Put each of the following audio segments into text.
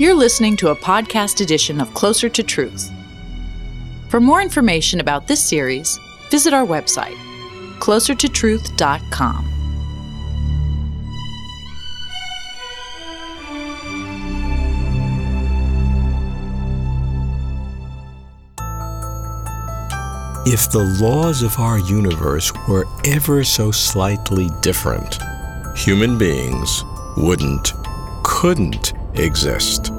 You're listening to a podcast edition of Closer to Truth. For more information about this series, visit our website, closertotruth.com. If the laws of our universe were ever so slightly different, human beings wouldn't, couldn't exist.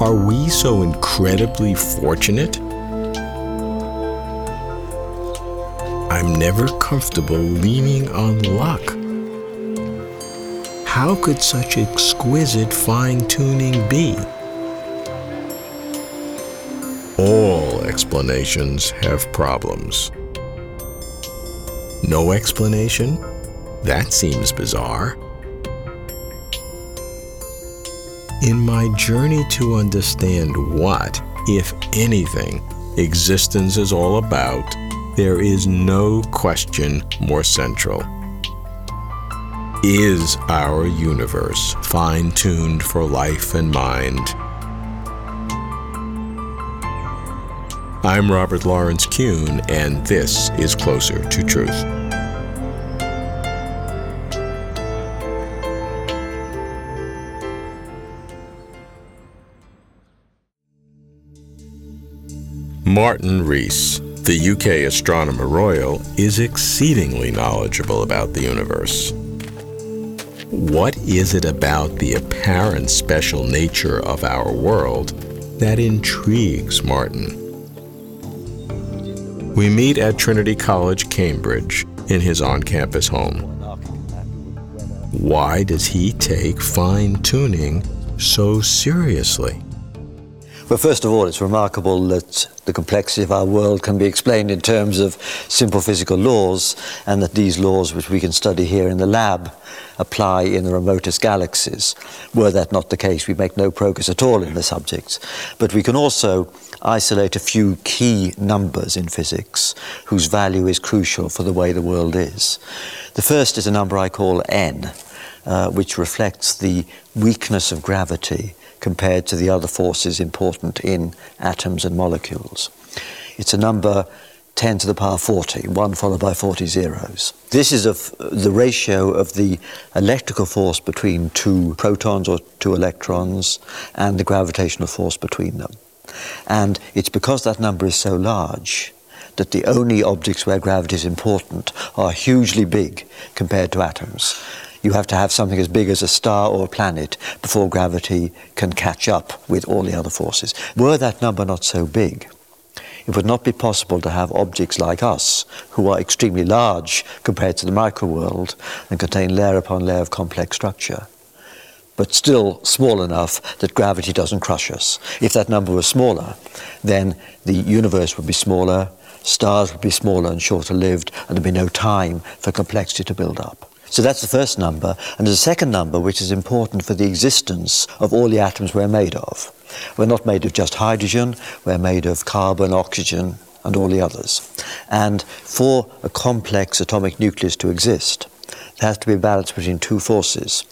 Are we so incredibly fortunate? I'm never comfortable leaning on luck. How could such exquisite fine tuning be? All explanations have problems. No explanation? That seems bizarre. In my journey to understand what, if anything, existence is all about, there is no question more central. Is our universe fine tuned for life and mind? I'm Robert Lawrence Kuhn, and this is Closer to Truth. Martin Rees, the UK Astronomer Royal, is exceedingly knowledgeable about the universe. What is it about the apparent special nature of our world that intrigues Martin? We meet at Trinity College, Cambridge, in his on campus home. Why does he take fine tuning so seriously? Well, first of all, it's remarkable that the complexity of our world can be explained in terms of simple physical laws, and that these laws, which we can study here in the lab, apply in the remotest galaxies. Were that not the case, we make no progress at all in the subject. But we can also isolate a few key numbers in physics whose value is crucial for the way the world is. The first is a number I call n, uh, which reflects the weakness of gravity compared to the other forces important in atoms and molecules. It's a number 10 to the power 40, 1 followed by 40 zeros. This is of the ratio of the electrical force between two protons or two electrons and the gravitational force between them. And it's because that number is so large that the only objects where gravity is important are hugely big compared to atoms you have to have something as big as a star or a planet before gravity can catch up with all the other forces. Were that number not so big, it would not be possible to have objects like us, who are extremely large compared to the micro world and contain layer upon layer of complex structure, but still small enough that gravity doesn't crush us. If that number was smaller, then the universe would be smaller, stars would be smaller and shorter lived, and there'd be no time for complexity to build up. So that's the first number. And there's a second number which is important for the existence of all the atoms we're made of. We're not made of just hydrogen, we're made of carbon, oxygen, and all the others. And for a complex atomic nucleus to exist, there has to be a balance between two forces.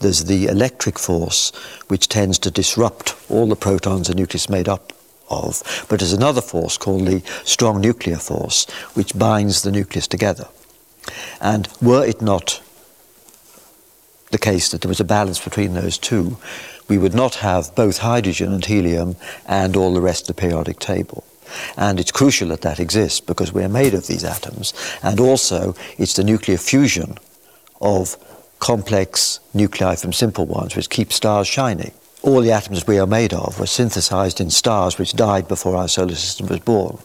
There's the electric force, which tends to disrupt all the protons the nucleus made up of, but there's another force called the strong nuclear force, which binds the nucleus together. And were it not the case that there was a balance between those two, we would not have both hydrogen and helium and all the rest of the periodic table. And it's crucial that that exists because we're made of these atoms. And also, it's the nuclear fusion of complex nuclei from simple ones which keep stars shining. All the atoms we are made of were synthesized in stars which died before our solar system was born.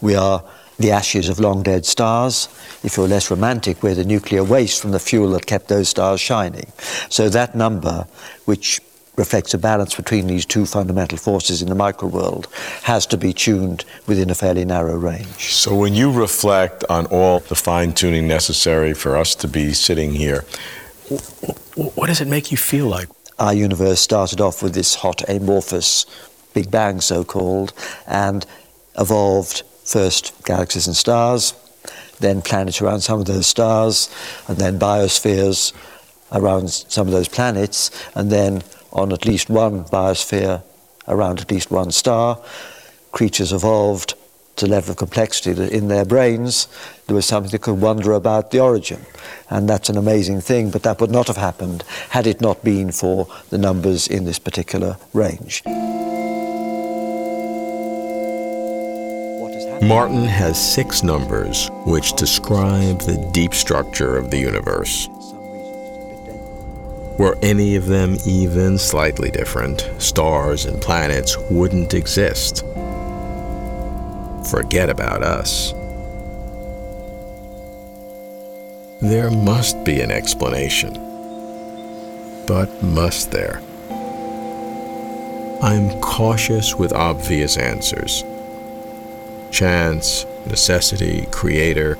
We are the ashes of long dead stars. If you're less romantic, we're the nuclear waste from the fuel that kept those stars shining. So that number, which reflects a balance between these two fundamental forces in the micro world, has to be tuned within a fairly narrow range. So when you reflect on all the fine tuning necessary for us to be sitting here, what does it make you feel like? Our universe started off with this hot amorphous Big Bang, so called, and evolved first galaxies and stars, then planets around some of those stars, and then biospheres, around some of those planets, and then on at least one biosphere around at least one star, creatures evolved to a level of complexity that in their brains there was something that could wonder about the origin. And that's an amazing thing, but that would not have happened had it not been for the numbers in this particular range. Martin has six numbers which describe the deep structure of the universe. Were any of them even slightly different, stars and planets wouldn't exist. Forget about us. There must be an explanation. But must there? I'm cautious with obvious answers. Chance, necessity, creator,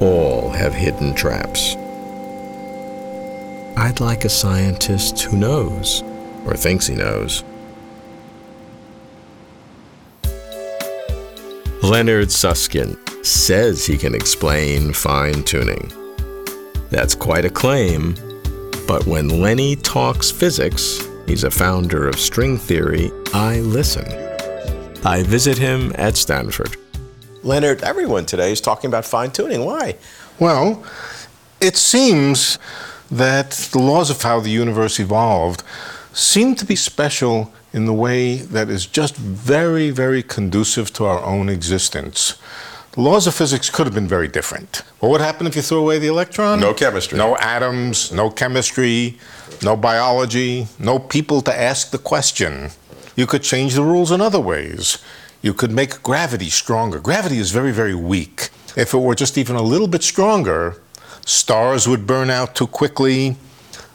all have hidden traps. I'd like a scientist who knows, or thinks he knows. Leonard Susskind says he can explain fine tuning. That's quite a claim, but when Lenny talks physics, he's a founder of string theory, I listen. I visit him at Stanford. Leonard, everyone today is talking about fine tuning. Why? Well, it seems that the laws of how the universe evolved seem to be special in the way that is just very, very conducive to our own existence. The laws of physics could have been very different. What would happen if you threw away the electron? No chemistry. No atoms, no chemistry, no biology, no people to ask the question. You could change the rules in other ways. You could make gravity stronger. Gravity is very, very weak. If it were just even a little bit stronger, Stars would burn out too quickly.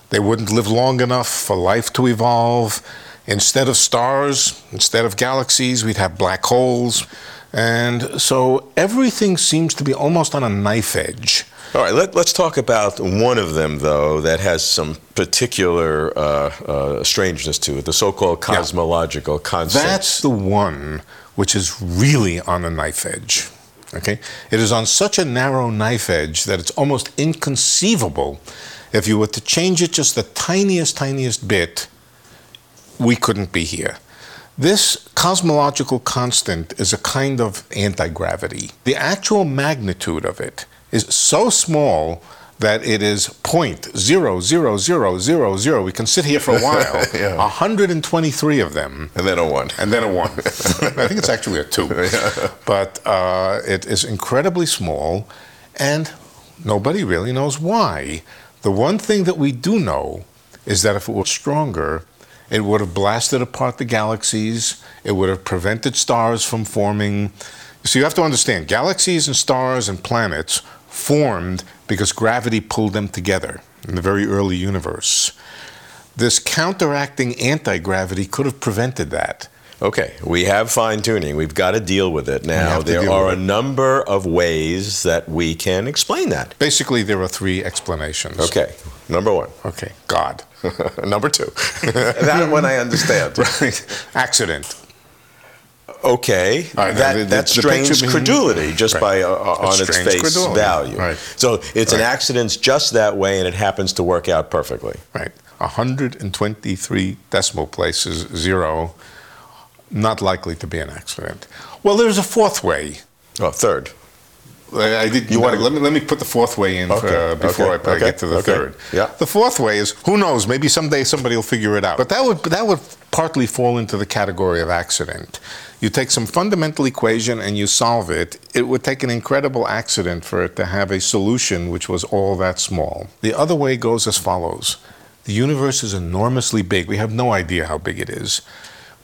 They wouldn't live long enough for life to evolve. Instead of stars, instead of galaxies, we'd have black holes. And so everything seems to be almost on a knife edge. All right, let, us talk about one of them, though, that has some particular uh, uh, strangeness to it the so called cosmological yeah. constant. That's the one which is really on a knife edge. Okay? It is on such a narrow knife edge that it's almost inconceivable if you were to change it just the tiniest, tiniest bit, we couldn't be here. This cosmological constant is a kind of anti gravity. The actual magnitude of it is so small that it is point zero zero zero zero zero. We can sit here for a while. yeah. 123 of them, and then a one, and then a one. I think it's actually a two, yeah. but uh, it is incredibly small, and nobody really knows why. The one thing that we do know is that if it were stronger, it would have blasted apart the galaxies. It would have prevented stars from forming. So you have to understand, galaxies and stars and planets formed because gravity pulled them together in the very early universe. This counteracting anti gravity could have prevented that. Okay, we have fine tuning. We've got to deal with it. Now, there are a number of ways that we can explain that. Basically, there are three explanations. Okay, number one. Okay, God. number two. that one I understand. right. Accident okay, right, that, the, that strains credulity just right. by uh, on its face credulity. value. Right. So it's an accident just that way, and it happens to work out perfectly. Right. 123 decimal places, zero, not likely to be an accident. Well, there's a fourth way. Oh, third. I did. You want to let me let me put the fourth way in okay. for, uh, before okay. I, okay. get to the third. Yeah. The fourth way is who knows? Maybe someday somebody will figure it out. But that would that would partly fall into the category of accident. You take some fundamental equation and you solve it. It would take an incredible accident for it to have a solution which was all that small. The other way goes as follows. The universe is enormously big. We have no idea how big it is.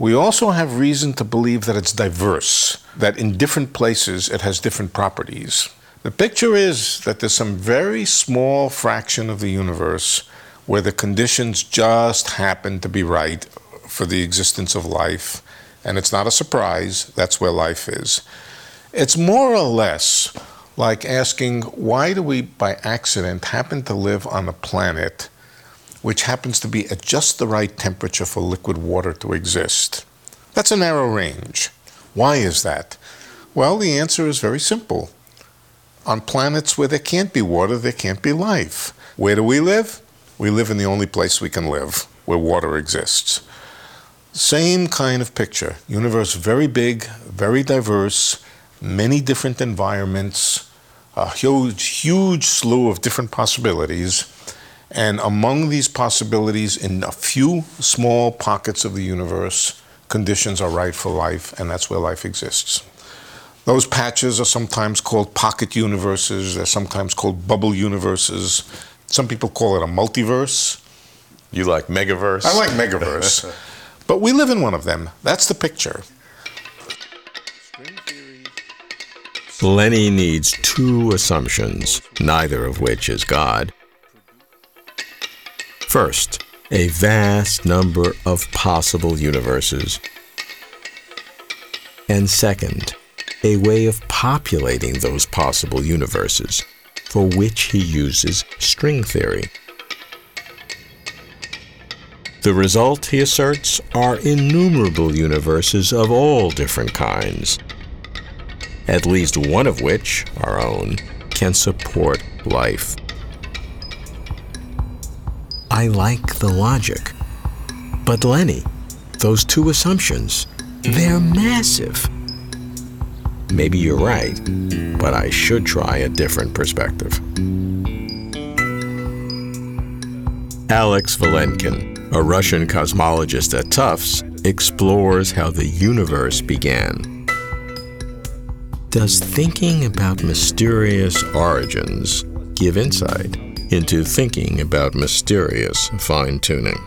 We also have reason to believe that it's diverse, that in different places it has different properties. The picture is that there's some very small fraction of the universe where the conditions just happen to be right for the existence of life, and it's not a surprise, that's where life is. It's more or less like asking why do we by accident happen to live on a planet which happens to be at just the right temperature for liquid water to exist. That's a narrow range. Why is that? Well, the answer is very simple. On planets where there can't be water, there can't be life. Where do we live? We live in the only place we can live, where water exists. Same kind of picture. Universe very big, very diverse, many different environments, a huge, huge slew of different possibilities. And among these possibilities, in a few small pockets of the universe, conditions are right for life, and that's where life exists. Those patches are sometimes called pocket universes, they're sometimes called bubble universes. Some people call it a multiverse. You like megaverse? I like megaverse. but we live in one of them. That's the picture. Lenny needs two assumptions, neither of which is God. First, a vast number of possible universes. And second, a way of populating those possible universes, for which he uses string theory. The result, he asserts, are innumerable universes of all different kinds, at least one of which, our own, can support life. I like the logic. But Lenny, those two assumptions, they're massive. Maybe you're right, but I should try a different perspective. Alex Vilenkin, a Russian cosmologist at Tufts, explores how the universe began. Does thinking about mysterious origins give insight into thinking about mysterious fine tuning?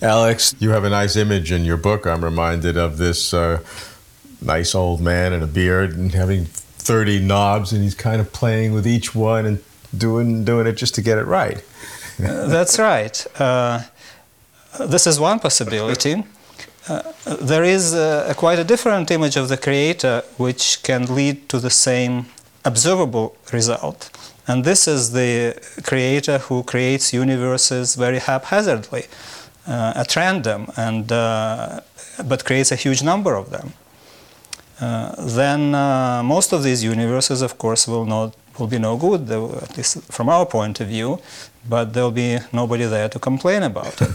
Alex, you have a nice image in your book. I'm reminded of this uh, nice old man and a beard and having 30 knobs, and he's kind of playing with each one and doing doing it just to get it right. That's right. Uh, this is one possibility. Uh, there is a, a quite a different image of the creator which can lead to the same observable result. And this is the creator who creates universes very haphazardly, uh, at random, and, uh, but creates a huge number of them. Uh, then uh, most of these universes, of course, will not will be no good, at least from our point of view, but there'll be nobody there to complain about it.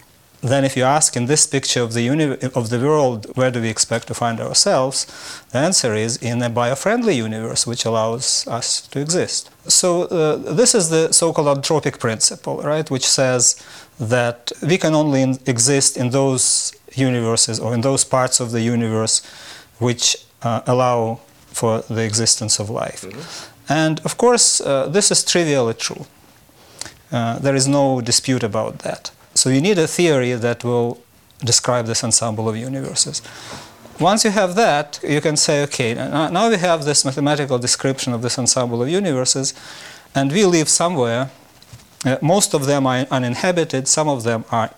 then if you ask in this picture of the, uni- of the world, where do we expect to find ourselves, the answer is in a biofriendly universe which allows us to exist. So uh, this is the so-called anthropic principle, right, which says that we can only in- exist in those universes or in those parts of the universe which uh, allow for the existence of life. Mm-hmm. And of course, uh, this is trivially true. Uh, there is no dispute about that. So you need a theory that will describe this ensemble of universes. Once you have that, you can say, okay, now we have this mathematical description of this ensemble of universes, and we live somewhere. Uh, most of them are uninhabited, some of them are,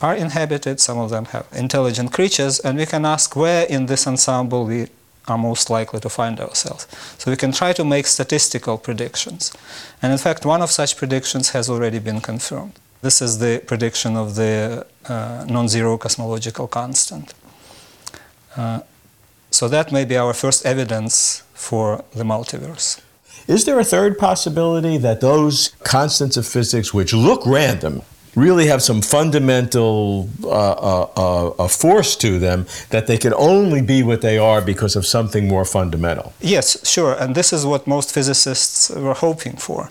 are inhabited, some of them have intelligent creatures, and we can ask where in this ensemble we are most likely to find ourselves. So we can try to make statistical predictions. And in fact, one of such predictions has already been confirmed. This is the prediction of the uh, non zero cosmological constant. Uh, so that may be our first evidence for the multiverse. Is there a third possibility that those constants of physics, which look random, really have some fundamental uh, uh, uh, force to them that they can only be what they are because of something more fundamental? Yes, sure. And this is what most physicists were hoping for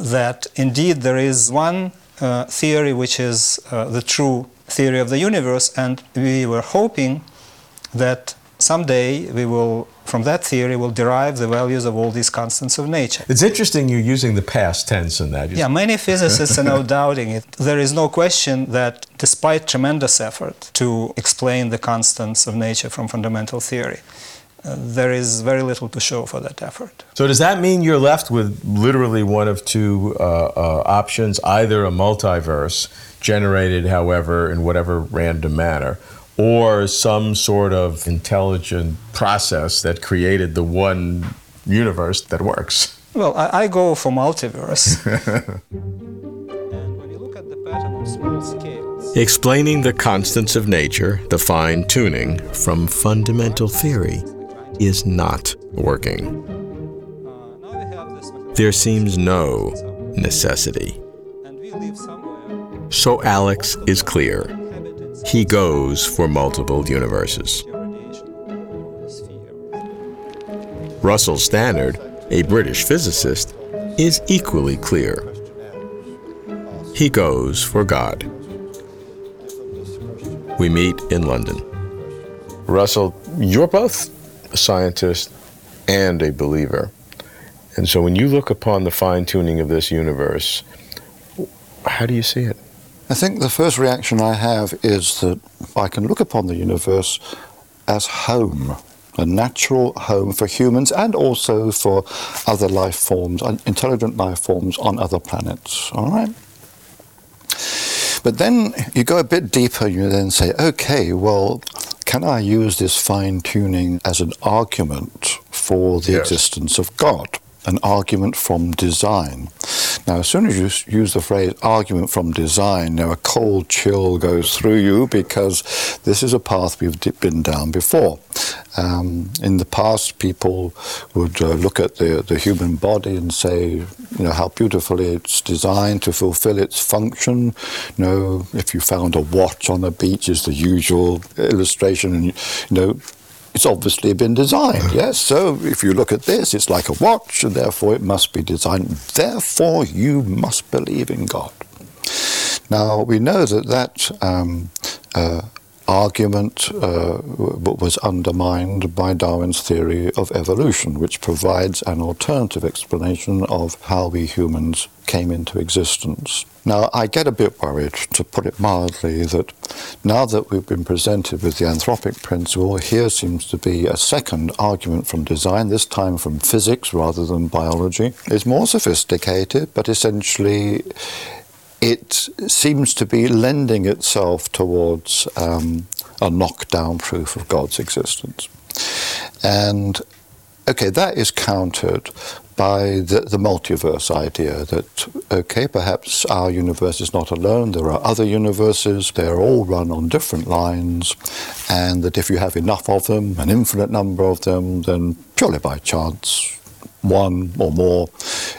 that indeed there is one uh, theory, which is uh, the true theory of the universe, and we were hoping that someday we will, from that theory, will derive the values of all these constants of nature. It's interesting you're using the past tense in that. Yeah, many physicists are now doubting it. There is no question that despite tremendous effort to explain the constants of nature from fundamental theory, uh, there is very little to show for that effort. So, does that mean you're left with literally one of two uh, uh, options either a multiverse generated, however, in whatever random manner, or some sort of intelligent process that created the one universe that works? Well, I, I go for multiverse. and when you look at the pattern of small scales, Explaining the constants of nature, the fine tuning, from fundamental theory is not working. There seems no necessity. So Alex is clear. He goes for multiple universes. Russell Stannard, a British physicist, is equally clear. He goes for God. We meet in London. Russell, you're both scientist and a believer. And so when you look upon the fine tuning of this universe, how do you see it? I think the first reaction I have is that I can look upon the universe as home, a natural home for humans and also for other life forms, intelligent life forms on other planets. All right? But then you go a bit deeper, you then say, okay, well, can I use this fine tuning as an argument for the yes. existence of God? An argument from design. Now, as soon as you use the phrase argument from design, now a cold chill goes through you because this is a path we've been down before. Um, in the past, people would uh, look at the, the human body and say, you know, how beautifully it's designed to fulfill its function. You know, if you found a watch on the beach, is the usual illustration, and you know, it's obviously been designed, yes? So if you look at this, it's like a watch, and therefore it must be designed. Therefore, you must believe in God. Now, we know that that um, uh, argument uh, was undermined by Darwin's theory of evolution, which provides an alternative explanation of how we humans came into existence. Now, I get a bit worried, to put it mildly, that now that we've been presented with the anthropic principle, here seems to be a second argument from design, this time from physics rather than biology. It's more sophisticated, but essentially it seems to be lending itself towards um, a knockdown proof of God's existence. And okay, that is countered by the, the, multiverse idea that, okay, perhaps our universe is not alone, there are other universes, they're all run on different lines, and that if you have enough of them, an infinite number of them, then purely by chance, one or more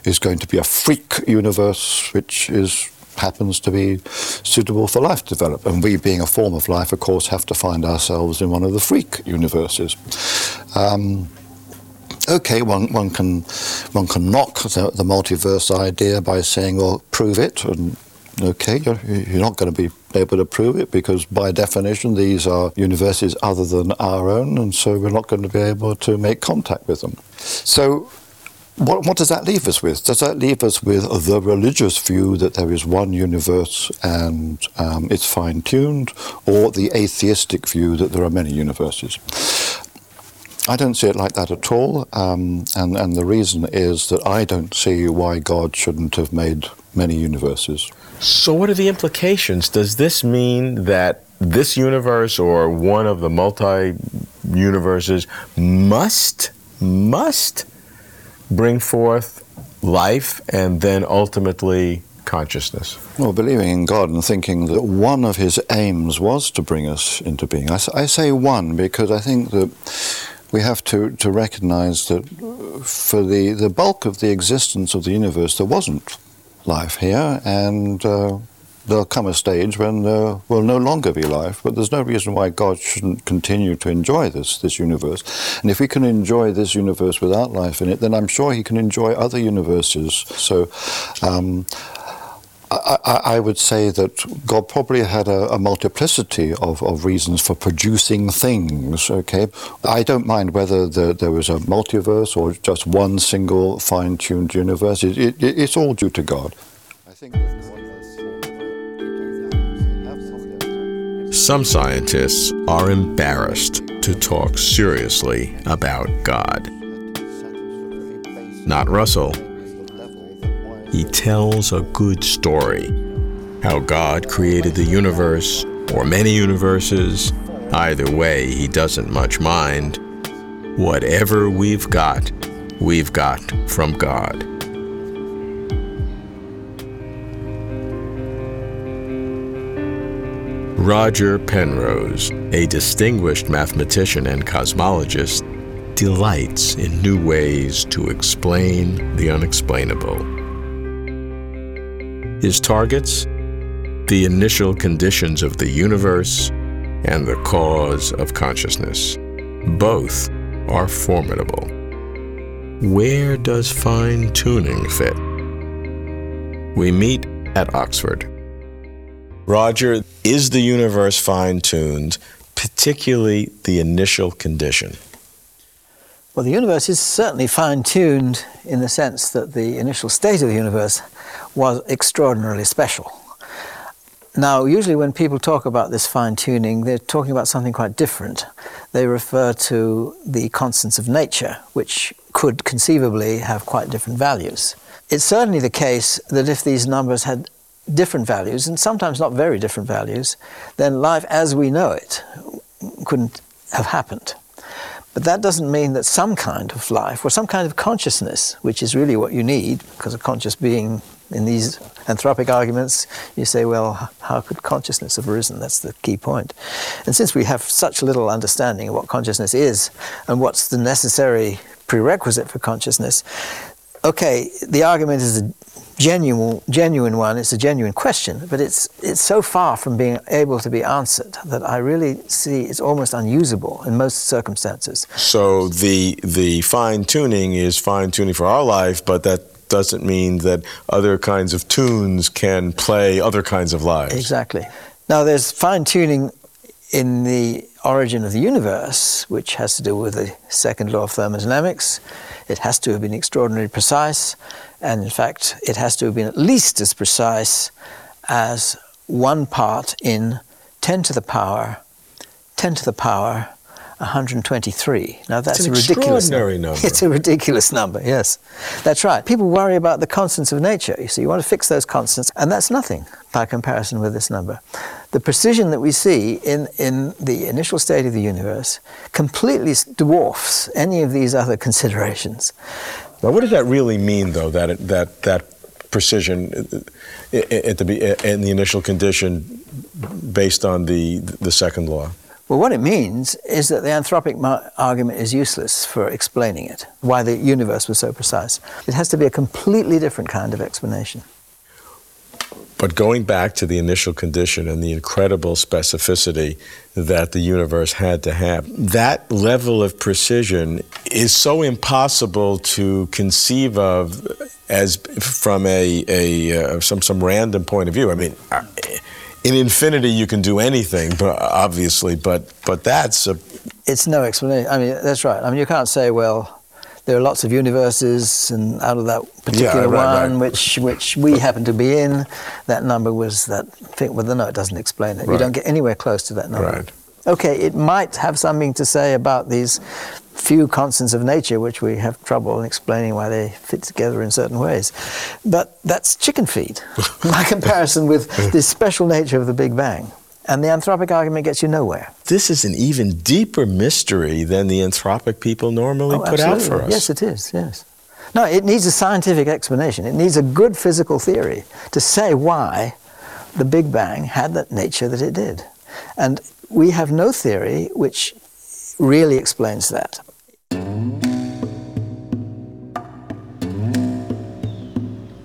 is going to be a freak universe, which is happens to be suitable for life development. And we, being a form of life, of course, have to find ourselves in one of the freak universes. Um, okay, one, one can one can knock the, the, multiverse idea by saying, well, prove it, and okay, you're, you're not going to be able to prove it because by definition these are universes other than our own, and so we're not going to be able to make contact with them. So what, what, does that leave us with? Does that leave us with the religious view that there is one universe and um, it's fine tuned, or the atheistic view that there are many universes? I don't see it like that at all, um, and, and the reason is that I don't see why God shouldn't have made many universes. So, what are the implications? Does this mean that this universe or one of the multi universes must, must bring forth life and then ultimately consciousness? Well, believing in God and thinking that one of his aims was to bring us into being. I, I say one because I think that we have to, to recognize that for the, the bulk of the existence of the universe, there wasn't life here, and uh, there'll come a stage when there will no longer be life, but there's no reason why God shouldn't continue to enjoy this, this universe. And if we can enjoy this universe without life in it, then I'm sure he can enjoy other universes. So um, I, I, would say that God probably had a, a multiplicity of, of, reasons for producing things. Okay, I don't mind whether the, there was a multiverse or just one single fine-tuned universe. It, it, it's all due to God. I think. Some scientists are embarrassed to talk seriously about God. Not Russell. He tells a good story how God created the universe or many universes. Either way, he doesn't much mind. Whatever we've got, we've got from God. Roger Penrose, a distinguished mathematician and cosmologist, delights in new ways to explain the unexplainable. His targets? The initial conditions of the universe and the cause of consciousness. Both are formidable. Where does fine tuning fit? We meet at Oxford. Roger, is the universe fine tuned, particularly the initial condition? Well, the universe is certainly fine tuned in the sense that the initial state of the universe was extraordinarily special. Now, usually when people talk about this fine tuning, they're talking about something quite different. They refer to the constants of nature, which could conceivably have quite different values. It's certainly the case that if these numbers had different values, and sometimes not very different values, then life as we know it couldn't have happened. But that doesn't mean that some kind of life or some kind of consciousness, which is really what you need, because a conscious being in these anthropic arguments, you say, well, how could consciousness have arisen? That's the key point. And since we have such little understanding of what consciousness is and what's the necessary prerequisite for consciousness, okay, the argument is a genuine, genuine one. It's a genuine question, but it's it's so far from being able to be answered that I really see it's almost unusable in most circumstances. So the the fine tuning is fine tuning for our life, but that doesn't mean that other kinds of tunes can play other kinds of lives. Exactly. Now there's fine tuning in the origin of the universe, which has to do with the second law of thermodynamics. It has to have been extraordinarily precise, and in fact, it has to have been at least as precise as one part in 10 to the power, 10 to the power 123. Now that's a ridiculous extraordinary number. It's a ridiculous number. Yes, that's right. People worry about the constants of nature. You see, you want to fix those constants, and that's nothing by comparison with this number. The precision that we see in in the initial state of the universe completely dwarfs any of these other considerations. Now, what does that really mean, though? That it, that that precision uh, at the in the initial condition, based on the the second law. Well, what it means is that the anthropic argument is useless for explaining it, why the universe was so precise. It has to be a completely different kind of explanation. But going back to the initial condition and the incredible specificity that the universe had to have, that level of precision is so impossible to conceive of as from a, a uh, some some random point of view. I mean, in infinity you can do anything, but obviously, but but that's a. It's no explanation. I mean, that's right. I mean, you can't say, well, there are lots of universes, and out of that particular yeah, right, one, right. which which we happen to be in, that number was that thing. Well, no, it doesn't explain it. Right. You don't get anywhere close to that number. Right. Okay, it might have something to say about these few constants of nature, which we have trouble in explaining why they fit together in certain ways. But that's chicken feed by comparison with the special nature of the Big Bang. And the anthropic argument gets you nowhere. This is an even deeper mystery than the anthropic people normally Oh, put out for us. Yes, it is, yes. No, it needs a scientific explanation. It needs a good physical theory to say why the Big Bang had that nature that it did. And we have no theory which really explains that.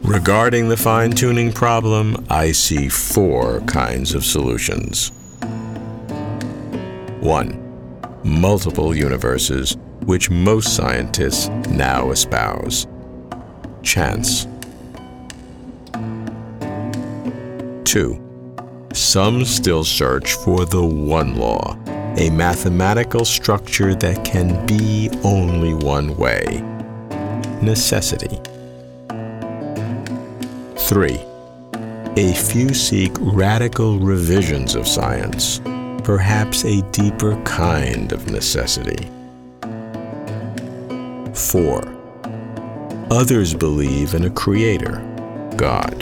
Regarding the fine tuning problem, I see four kinds of solutions. 1. Multiple universes, which most scientists now espouse. Chance. 2. Some still search for the one law, a mathematical structure that can be only one way. Necessity. 3. A few seek radical revisions of science, perhaps a deeper kind of necessity. 4. Others believe in a creator, God.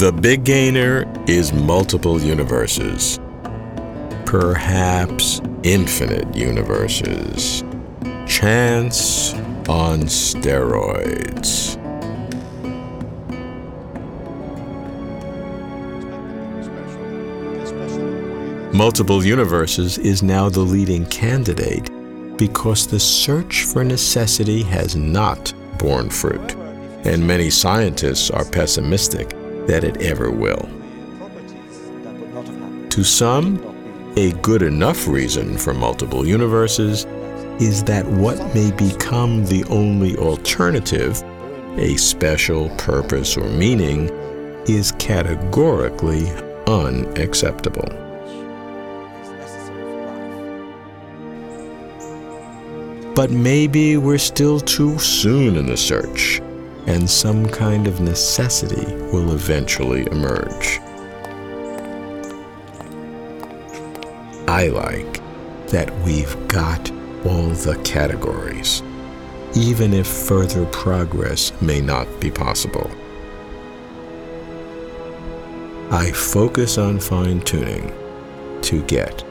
The big gainer is multiple universes, perhaps infinite universes. Chance on steroids. Multiple Universes is now the leading candidate because the search for necessity has not borne fruit. and many scientists are pessimistic that it ever will. To some, a good enough reason for multiple universes is that what may become the only alternative, a special purpose or meaning, is categorically unacceptable. But maybe we're still too soon in the search, and some kind of necessity will eventually emerge. I like that we've got all the categories, even if further progress may not be possible. I focus on fine tuning to get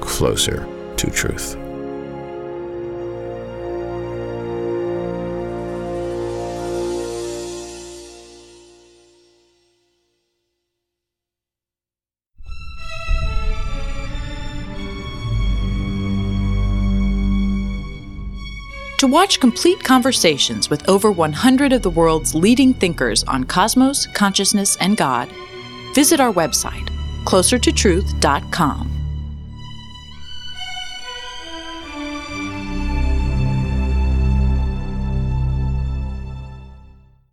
closer to truth. Watch complete conversations with over 100 of the world's leading thinkers on cosmos, consciousness, and God, visit our website, closertotruth.com.